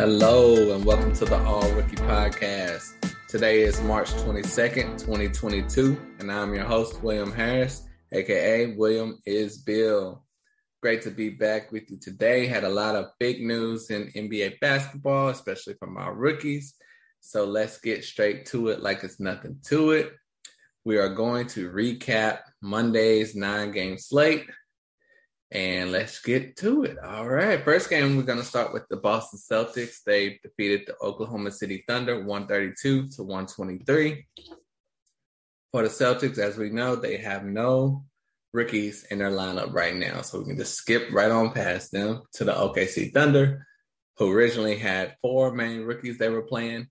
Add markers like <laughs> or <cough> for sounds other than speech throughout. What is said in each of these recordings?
Hello, and welcome to the All Rookie Podcast. Today is March 22nd, 2022, and I'm your host, William Harris, aka William is Bill. Great to be back with you today. Had a lot of big news in NBA basketball, especially from our rookies. So let's get straight to it like it's nothing to it. We are going to recap Monday's nine game slate and let's get to it. All right. First game, we're going to start with the Boston Celtics. They defeated the Oklahoma City Thunder 132 to 123. For the Celtics, as we know, they have no rookies in their lineup right now. So we can just skip right on past them to the OKC Thunder, who originally had four main rookies they were playing.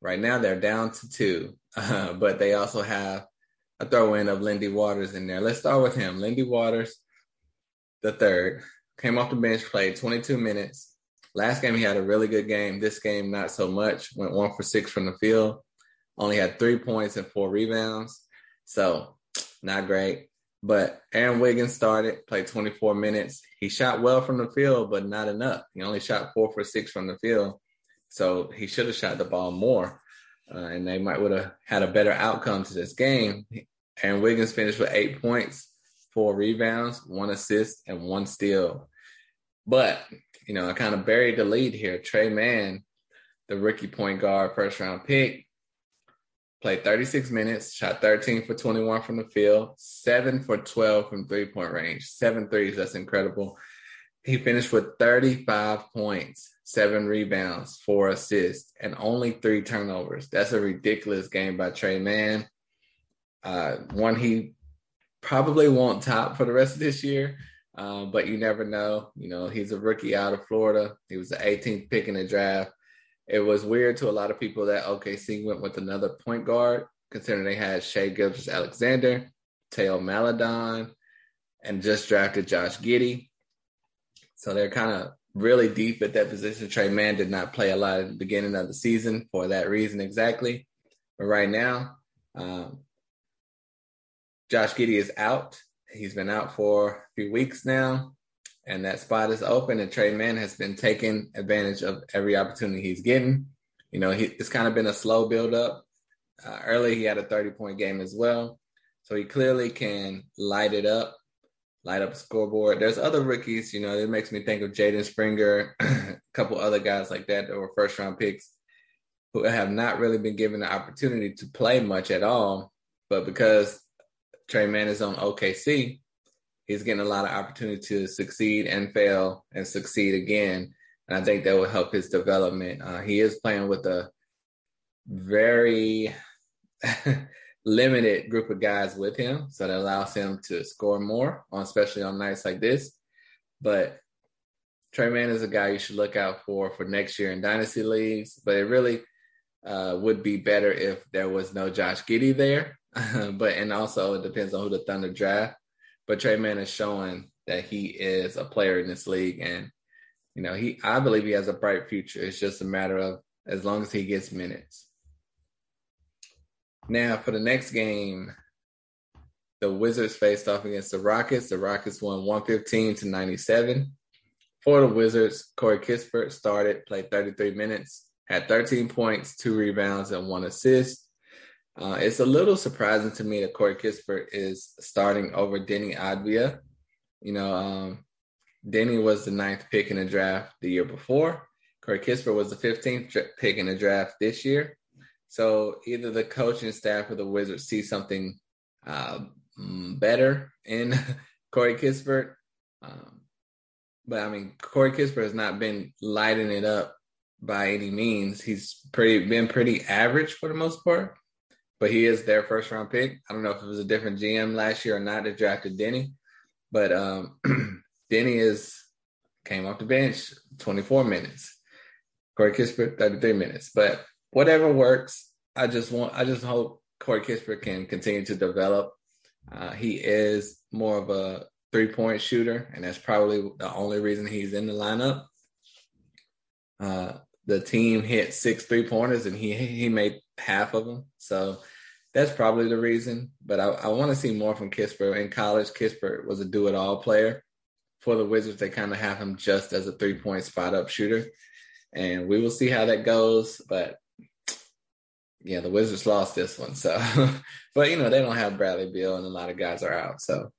Right now, they're down to two, uh, <laughs> but they also have a throw in of Lindy Waters in there. Let's start with him. Lindy Waters the third, came off the bench, played 22 minutes. Last game, he had a really good game. This game, not so much. Went one for six from the field. Only had three points and four rebounds. So, not great. But Aaron Wiggins started, played 24 minutes. He shot well from the field, but not enough. He only shot four for six from the field. So, he should have shot the ball more. Uh, and they might would have had a better outcome to this game. Aaron Wiggins finished with eight points, four rebounds, one assist, and one steal. But, you know, I kind of buried the lead here. Tre Mann, the rookie point guard, first round pick, played 36 minutes, shot 13 for 21 from the field, seven for 12 from three point range, seven threes. That's incredible. He finished with 35 points, seven rebounds, four assists, and only three turnovers. That's a ridiculous game by Tre Mann. Uh, one he probably won't top for the rest of this year. Um, but you never know. You know, he's a rookie out of Florida. He was the 18th pick in the draft. It was weird to a lot of people that OKC went with another point guard, considering they had Shai Gilgeous-Alexander, Theo Maledon, and just drafted Josh Giddey. So they're kind of really deep at that position. Tre Mann did not play a lot at the beginning of the season for that reason exactly. But right now, um, Josh Giddey is out. He's been out for a few weeks now, and that spot is open. And Tre Mann has been taking advantage of every opportunity he's getting. You know, he, it's kind of been a slow build up. Uh, early, he had a 30 point game as well. So he clearly can light it up, light up a scoreboard. There's other rookies, you know, it makes me think of Jaden Springer, <clears throat> a couple other guys like that that were first round picks who have not really been given the opportunity to play much at all. But because Tre Mann is on OKC, he's getting a lot of opportunity to succeed and fail and succeed again. And I think that will help his development. Uh, he is playing with a very <laughs> limited group of guys with him, so that allows him to score more, on, especially on nights like this. But Tre Mann is a guy you should look out for for next year in dynasty leagues. But it really uh, would be better if there was no Josh Giddey there <laughs> but and also it depends on who the Thunder draft. But Tre Mann is showing that he is a player in this league, and you know he I believe he has a bright future. It's just a matter of as long as he gets minutes. Now for the next game, the Wizards faced off against the Rockets. The Rockets won 115 to 97. For the Wizards, Corey Kispert started, played 33 minutes, had 13 points, two rebounds, and one assist. Uh, it's a little surprising to me that Corey Kispert is starting over Deni Avdija. You know, um, Deni was the ninth pick in the draft the year before. Corey Kispert was the 15th pick in the draft this year. So either the coaching staff or the Wizards see something uh, better in <laughs> Corey Kispert. Um, but I mean, Corey Kispert has not been lighting it up by any means. He's pretty been pretty average for the most part but he is their first round pick. I don't know if it was a different GM last year or not that drafted Deni, but um, <clears throat> Deni is came off the bench 24 minutes. Corey Kispert 33 minutes, but whatever works. I just want I just hope Corey Kispert can continue to develop. Uh, he is more of a three point shooter, and that's probably the only reason he's in the lineup. Uh, the team hit six three pointers, and he he made half of them. So that's probably the reason. But I, I want to see more from Kispert. In college, Kispert was a do it all player. For the Wizards, they kind of have him just as a three point spot up shooter. and we will see how that goes. But yeah, the Wizards lost this one. So, <laughs> but you know, they don't have Bradley Beal and a lot of guys are out. So,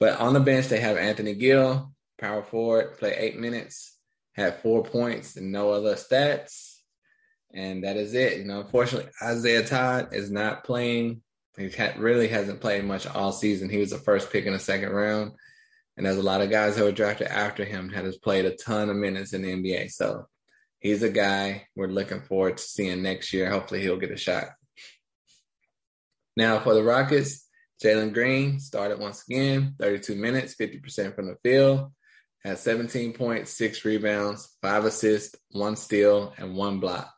but on the bench, they have Anthony Gill, power forward, play eight minutes, had four points and no other stats. And that is it. You know, unfortunately, Isaiah Todd is not playing. He really hasn't played much all season. He was the first pick in the second round. And there's a lot of guys that were drafted after him that has played a ton of minutes in the NBA. So he's a guy we're looking forward to seeing next year. Hopefully he'll get a shot. Now for the Rockets, Jalen Green started once again, 32 minutes, 50% from the field, had 17 points, six rebounds, five assists, one steal, and one block.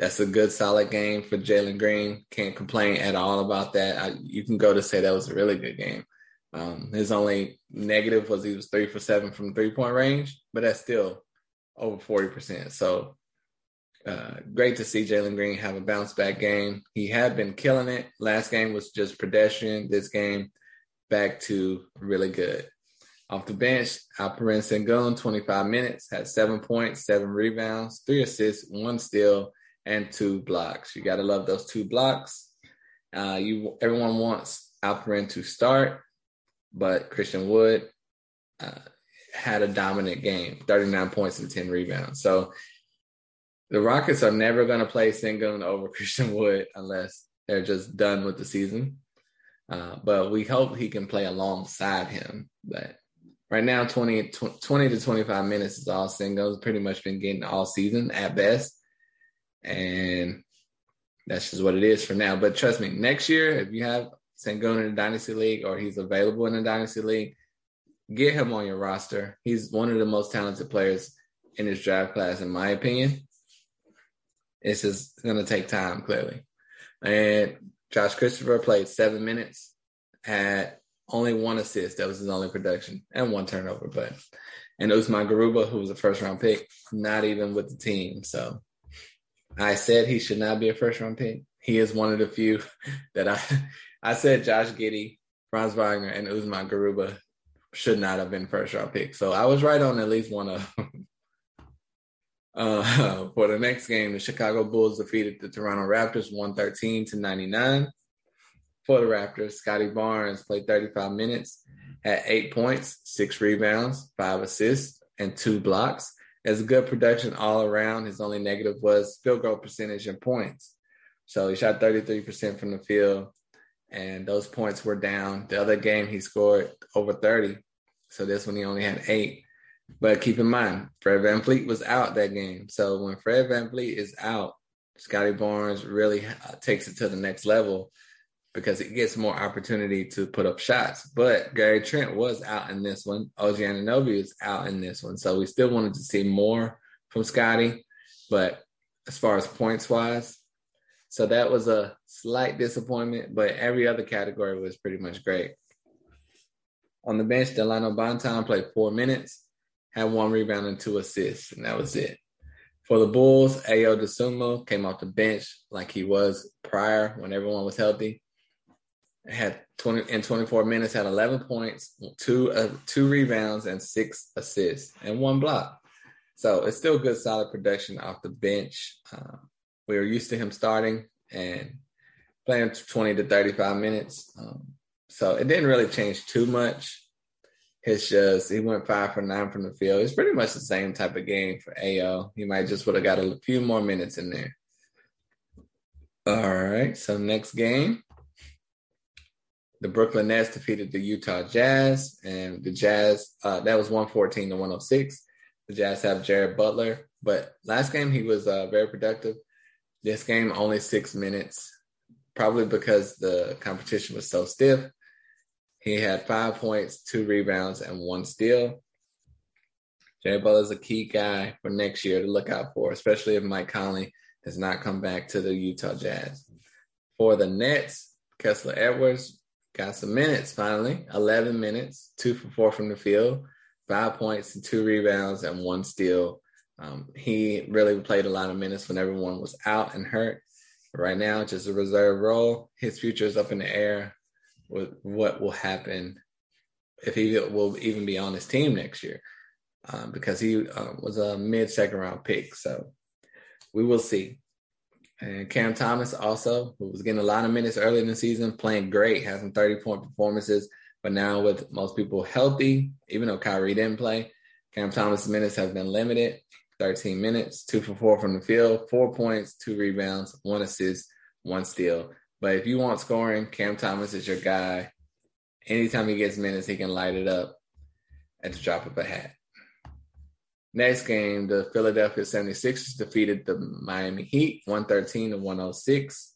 That's a good, solid game for Jalen Green. Can't complain at all about that. I, you can go to say that was a really good game. Um, his only negative was he was three for seven from three point range, but that's still over 40%. So uh, great to see Jalen Green have a bounce back game. He had been killing it. Last game was just pedestrian. This game, back to really good. Off the bench, Alperen Sengun, 25 minutes, had seven points, seven rebounds, three assists, one steal, and two blocks. You got to love those two blocks. Uh, you everyone wants Alperen to start, but Christian Wood uh, had a dominant game 39 points and 10 rebounds. So the Rockets are never going to play Sengun over <laughs> Christian Wood unless they're just done with the season. Uh, but we hope he can play alongside him. But right now, 20, 20 to 25 minutes is all Sengun's pretty much been getting all season at best. And that's just what it is for now. But trust me, next year, if you have Sengun in the Dynasty League or he's available in the Dynasty League, get him on your roster. He's one of the most talented players in his draft class, in my opinion. It's just going to take time, clearly. And Josh Christopher played seven minutes, had only one assist. That was his only production, and one turnover. But and Usman Garuba, who was a first round pick, not even with the team. So I said he should not be a first round pick. He is one of the few <laughs> that I <laughs> I said Josh Giddey, Franz Wagner, and Usman Garuba should not have been first round pick. So I was right on at least one of them. <laughs> Uh, for the next game, the Chicago Bulls defeated the Toronto Raptors 113 to 99. For the Raptors, Scottie Barnes played 35 minutes, had eight points, six rebounds, five assists, and two blocks. As good production all around. His only negative was field goal percentage and points. So he shot 33% from the field, and those points were down. The other game he scored over 30. So this one he only had eight. But keep in mind, Fred VanVleet was out that game. So when Fred VanVleet is out, Scottie Barnes really uh, takes it to the next level because it gets more opportunity to put up shots. But Gary Trent was out in this one. OG Anunoby is out in this one. So we still wanted to see more from Scottie. But as far as points wise, so that was a slight disappointment, but every other category was pretty much great. On the bench, Delano Banton played four minutes, had one rebound and two assists, and that was it. For the Bulls, Ayo Dosunmu came off the bench like he was prior when everyone was healthy. Had 20 in 24 minutes, had 11 points, two uh, two rebounds, and six assists, and one block. So it's still good, solid production off the bench. Uh, we were used to him starting and playing 20 to 35 minutes. Um, so it didn't really change too much. It's just he went five for nine from the field. It's pretty much the same type of game for Ayo. He might just would have got a few more minutes in there. All right. So next game, the Brooklyn Nets defeated the Utah Jazz, and the Jazz uh, that was 114 to 106. The Jazz have Jared Butler, but last game he was uh, very productive. This game only six minutes, probably because the competition was so stiff. He had five points, two rebounds, and one steal. Jared Butler is a key guy for next year to look out for, especially if Mike Conley does not come back to the Utah Jazz. For the Nets, Kessler Edwards got some minutes finally 11 minutes, two for four from the field, five points and two rebounds, and one steal. Um, he really played a lot of minutes when everyone was out and hurt. Right now, just a reserve role. His future is up in the air with what will happen if he will even be on his team next year. um, because he uh, was a mid second round pick. So we will see. And Cam Thomas also, who was getting a lot of minutes early in the season, playing great, having 30 point performances. But now with most people healthy, even though Kyrie didn't play, Cam Thomas' minutes have been limited. 13 minutes, two for four from the field, four points, two rebounds, one assist, one steal. But if you want scoring, Cam Thomas is your guy. Anytime he gets minutes, he can light it up at the drop of a hat. Next game, the Philadelphia 76ers defeated the Miami Heat 113 to 106.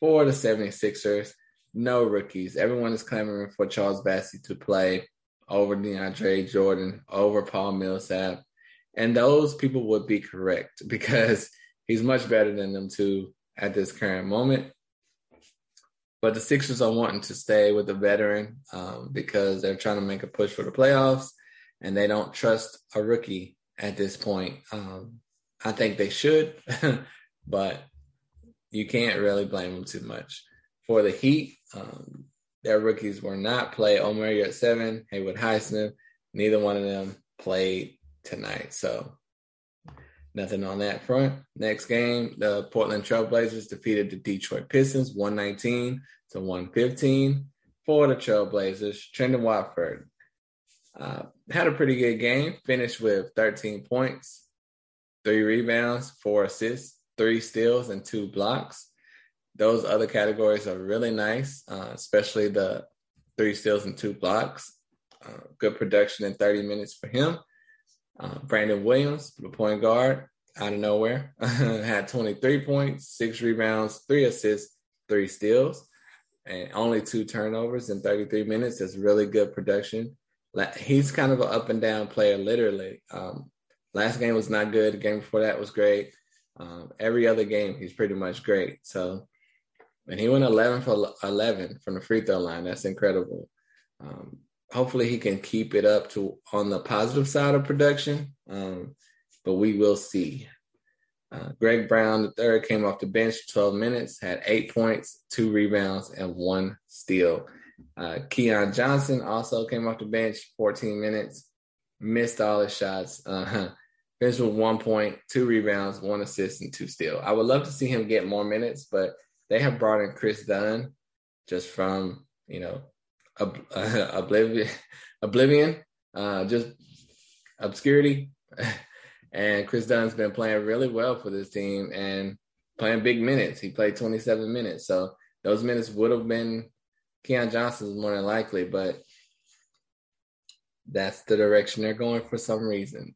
For the 76ers, no rookies. Everyone is clamoring for Charles Bassey to play over DeAndre Jordan, over Paul Millsap. And those people would be correct <laughs> because he's much better than them two at this current moment. But the Sixers are wanting to stay with the veteran um, because they're trying to make a push for the playoffs and they don't trust a rookie at this point. Um, I think they should, <laughs> but you can't really blame them too much. For the Heat, um, their rookies were not play. Omer Yurtseven, Haywood Highsmith. Neither one of them played tonight. So nothing on that front. Next game, the Portland Trailblazers defeated the Detroit Pistons 119 to 115 for the Trailblazers. Trendon Watford uh, had a pretty good game, finished with 13 points, three rebounds, four assists, three steals, and two blocks. Those other categories are really nice, uh, especially the three steals and two blocks. Uh, good production in 30 minutes for him. Uh, Brandon Williams, the point guard, out of nowhere, <laughs> had 23 points, six rebounds, three assists, three steals, and only two turnovers in 33 minutes. That's really good production. He's kind of an up and down player, literally. Um, last game was not good. The game before that was great. Um, every other game, he's pretty much great. So, and he went 11 for 11 from the free throw line. That's incredible. Um, hopefully, he can keep it up to on the positive side of production. Um, but we will see. Uh, Greg Brown, the third, came off the bench 12 minutes, had eight points, two rebounds, and one steal. Uh, Keon Johnson also came off the bench, 14 minutes, missed all his shots. Uh, finished with one point, two rebounds, one assist, and two steal. I would love to see him get more minutes, but they have brought in Kris Dunn just from you know ob- <laughs> uh, oblivion, oblivion, uh, just obscurity. <laughs> and Kris Dunn's been playing really well for this team and playing big minutes. He played 27 minutes, so those minutes would have been Keon is more than likely, but that's the direction they're going for some reason.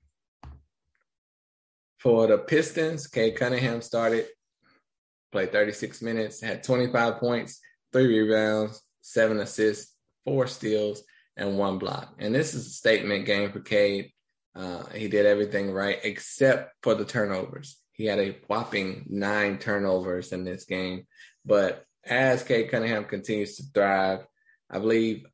For the Pistons, Cade Cunningham started, played 36 minutes, had 25 points, three rebounds, seven assists, four steals, and one block. And this is a statement game for Cade. Uh, he did everything right except for the turnovers. He had a whopping nine turnovers in this game, but as Cade Cunningham continues to thrive, I believe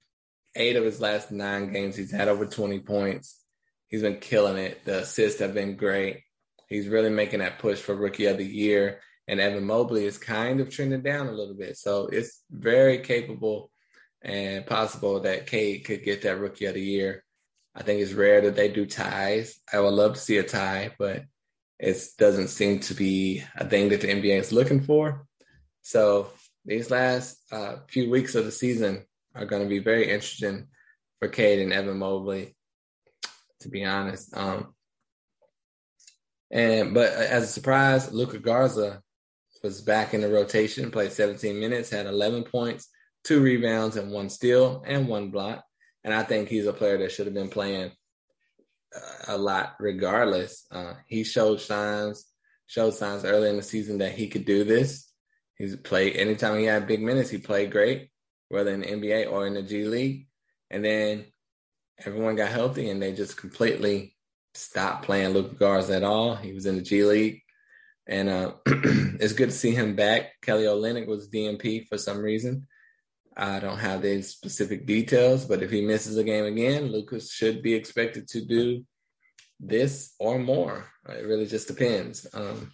eight of his last nine games, he's had over 20 points. He's been killing it. The assists have been great. He's really making that push for rookie of the year. And Evan Mobley is kind of trending down a little bit. So it's very capable and possible that Cade could get that rookie of the year. I think it's rare that they do ties. I would love to see a tie, but it doesn't seem to be a thing that the NBA is looking for. So these last uh, few weeks of the season are going to be very interesting for Cade and Evan Mobley, to be honest. Um, and but as a surprise, Luka Garza was back in the rotation, played 17 minutes, had 11 points, two rebounds, and one steal and one block. And I think he's a player that should have been playing uh, a lot, regardless. Uh, he showed signs, showed signs early in the season that he could do this. He's played anytime he had big minutes, he played great, whether in the NBA or in the G League. And then everyone got healthy and they just completely stopped playing Luka Garza at all. He was in the G League. And uh, <clears throat> it's good to see him back. Kelly Olynyk was DNP for some reason. I don't have the specific details, but if he misses a game again, Lucas should be expected to do this or more. It really just depends. Um,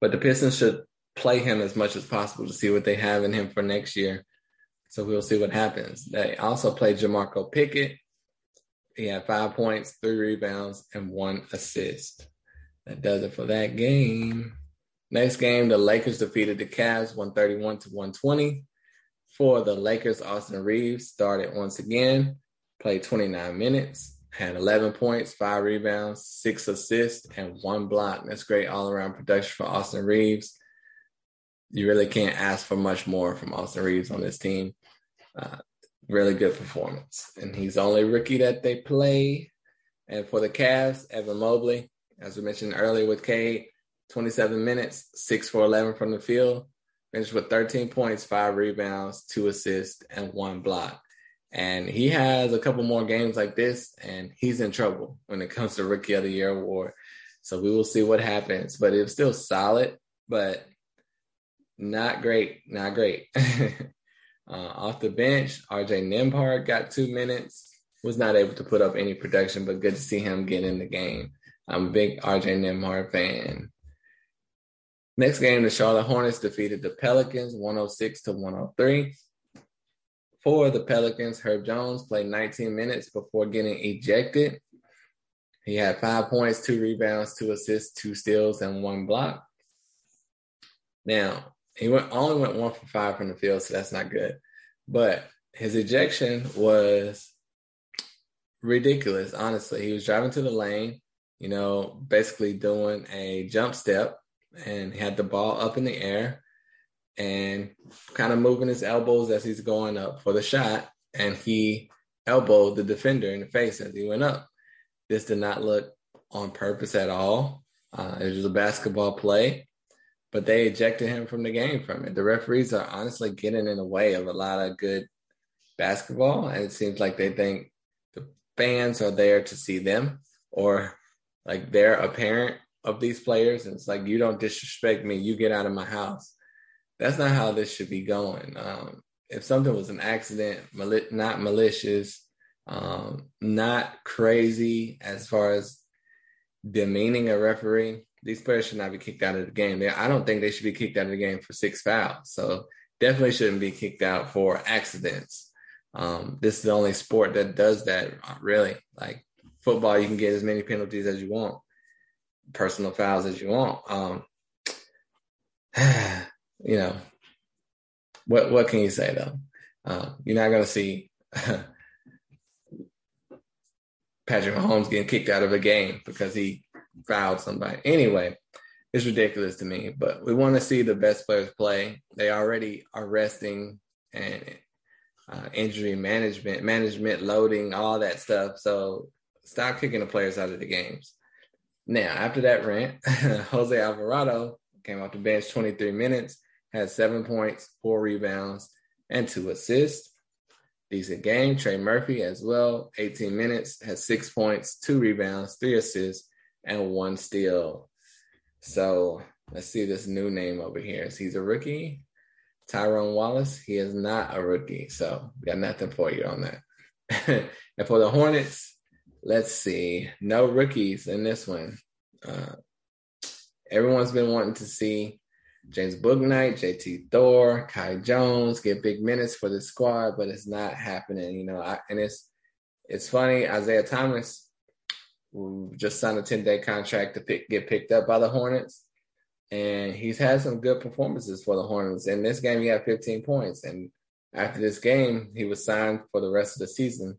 but the Pistons should play him as much as possible to see what they have in him for next year. So we'll see what happens. They also played Jamorko Pickett He had five points, three rebounds, and one assist. That does it for that game. Next game, the Lakers defeated the Cavs 131 to 120. For the Lakers, Austin Reaves started once again, played 29 minutes, had 11 points, five rebounds, six assists, and one block. That's great all around production for Austin Reaves. You really can't ask for much more from Austin Reaves on this team. Uh, really good performance. And he's the only rookie that they play. And for the Cavs, Evan Mobley, as we mentioned earlier with Cade, 27 minutes, 6 for 11 from the field, finished with 13 points, five rebounds, two assists, and one block. And he has a couple more games like this, and he's in trouble when it comes to Rookie of the Year award. So we will see what happens. But it was still solid, but not great. Not great. <laughs> uh, off the bench, RJ Nembhard got two minutes. Was not able to put up any production, but good to see him get in the game. I'm a big RJ Nembhard fan. Next game, the Charlotte Hornets defeated the Pelicans 106 to 103. For the Pelicans, Herb Jones played 19 minutes before getting ejected. He had five points, two rebounds, two assists, two steals, and one block. Now, he went only went one for five from the field, so that's not good. But his ejection was ridiculous, honestly. He was driving to the lane, you know, basically doing a jump step and had the ball up in the air and kind of moving his elbows as he's going up for the shot. And he elbowed the defender in the face as he went up. This did not look on purpose at all. Uh, it was a basketball play, but they ejected him from the game from it. The referees are honestly getting in the way of a lot of good basketball. And it seems like they think the fans are there to see them or like they're a parent of these players. And it's like, you don't disrespect me, you get out of my house that's not how this should be going. Um, if something was an accident, mali- not malicious, um, not crazy as far as demeaning a referee, these players should not be kicked out of the game. I don't think they should be kicked out of the game for six fouls. So definitely shouldn't be kicked out for accidents. Um, this is the only sport that does that, really. Like football, you can get as many penalties as you want, personal fouls as you want. Um, <sighs> you know, what what can you say though? Uh, you're not going to see <laughs> Patrick Mahomes getting kicked out of a game because he fouled somebody. Anyway, it's ridiculous to me, but we want to see the best players play. They already are resting and uh, injury management, management loading, all that stuff. So stop kicking the players out of the games. Now, after that rant, <laughs> Jose Alvarado came off the bench 23 minutes had seven points, four rebounds, and two assists. Decent game. Trey Murphy as well, 18 minutes, has six points, two rebounds, three assists, and one steal. So let's see this new name over here. So He's a rookie. Tyrone Wallace, he is not a rookie. So got nothing for you on that. <laughs> and for the Hornets, let's see. No rookies in this one. Uh, everyone's been wanting to see James Bouknight, JT Thor, Kai Jones get big minutes for the squad, but it's not happening, you know. I, and it's it's funny, Isaiah Thomas just signed a 10 day contract to pick, get picked up by the Hornets. And he's had some good performances for the Hornets. In this game, he had 15 points. And after this game, he was signed for the rest of the season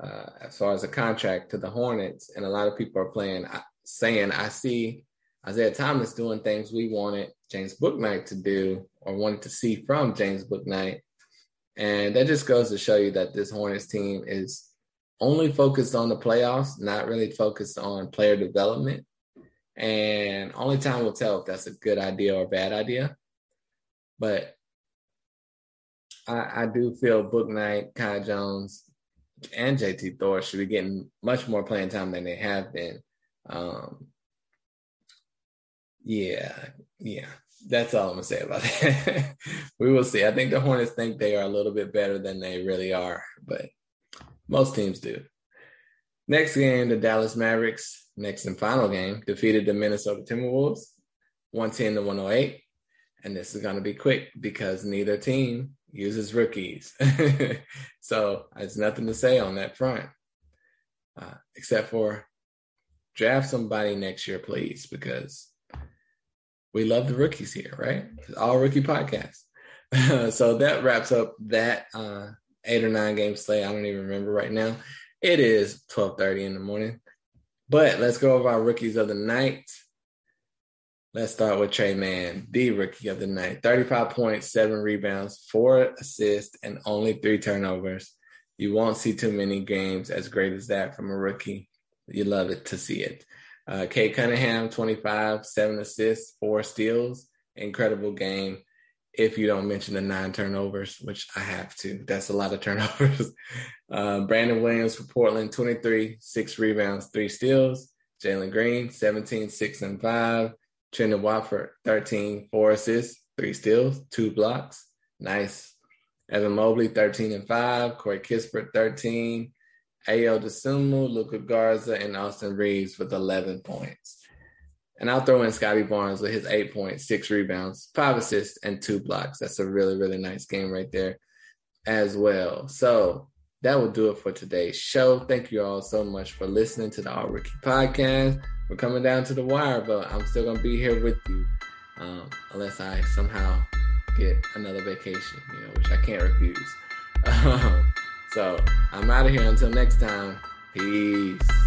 uh, as far as a contract to the Hornets. And a lot of people are playing, saying, I see Isaiah Thomas doing things we wanted James Bouknight to do or wanted to see from James Bouknight. And that just goes to show you that this Hornets team is only focused on the playoffs, not really focused on player development. And only time will tell if that's a good idea or a bad idea. But I, I do feel Bouknight, Kai Jones, and JT Thor should be getting much more playing time than they have been. Um, yeah, yeah. That's all I'm gonna say about that. <laughs> we will see. I think the Hornets think they are a little bit better than they really are, but most teams do. Next game, the Dallas Mavericks, next and final game, defeated the Minnesota Timberwolves 110 to 108. And this is going to be quick because neither team uses rookies. <laughs> so there's nothing to say on that front. uh, except for draft somebody next year, please, because we love the rookies here, right? It's all rookie podcast. <laughs> so that wraps up that uh, eight or nine game slate. I don't even remember right now. It is twelve thirty in the morning. But let's go over our rookies of the night. Let's start with Tre Mann, the rookie of the night. 35 points, seven rebounds, four assists, and only three turnovers. You won't see too many games as great as that from a rookie. You love it to see it. Uh, Cade Cunningham, 25, seven assists, four steals. Incredible game. If you don't mention the nine turnovers, which I have to, that's a lot of <laughs> turnovers. Uh, Brandon Williams for Portland, 23, six rebounds, three steals. Jalen Green, 17, six and five. Trendon Watford, 13, four assists, three steals, two blocks. Nice. Evan Mobley, 13 and 5. Corey Kispert, 13. Ayo Dosunmu, Luka Garza, and Austin Reaves with 11 points. And I'll throw in Scottie Barnes with his eight points, six rebounds, five assists, and two blocks. That's a really, really nice game right there as well. So that will do it for today's show. Thank you all so much for listening to the All Rookie Podcast. We're coming down to the wire, but I'm still going to be here with you um, unless I somehow get another vacation, you know, which I can't refuse. <laughs> Um, so I'm out of here until next time. Peace.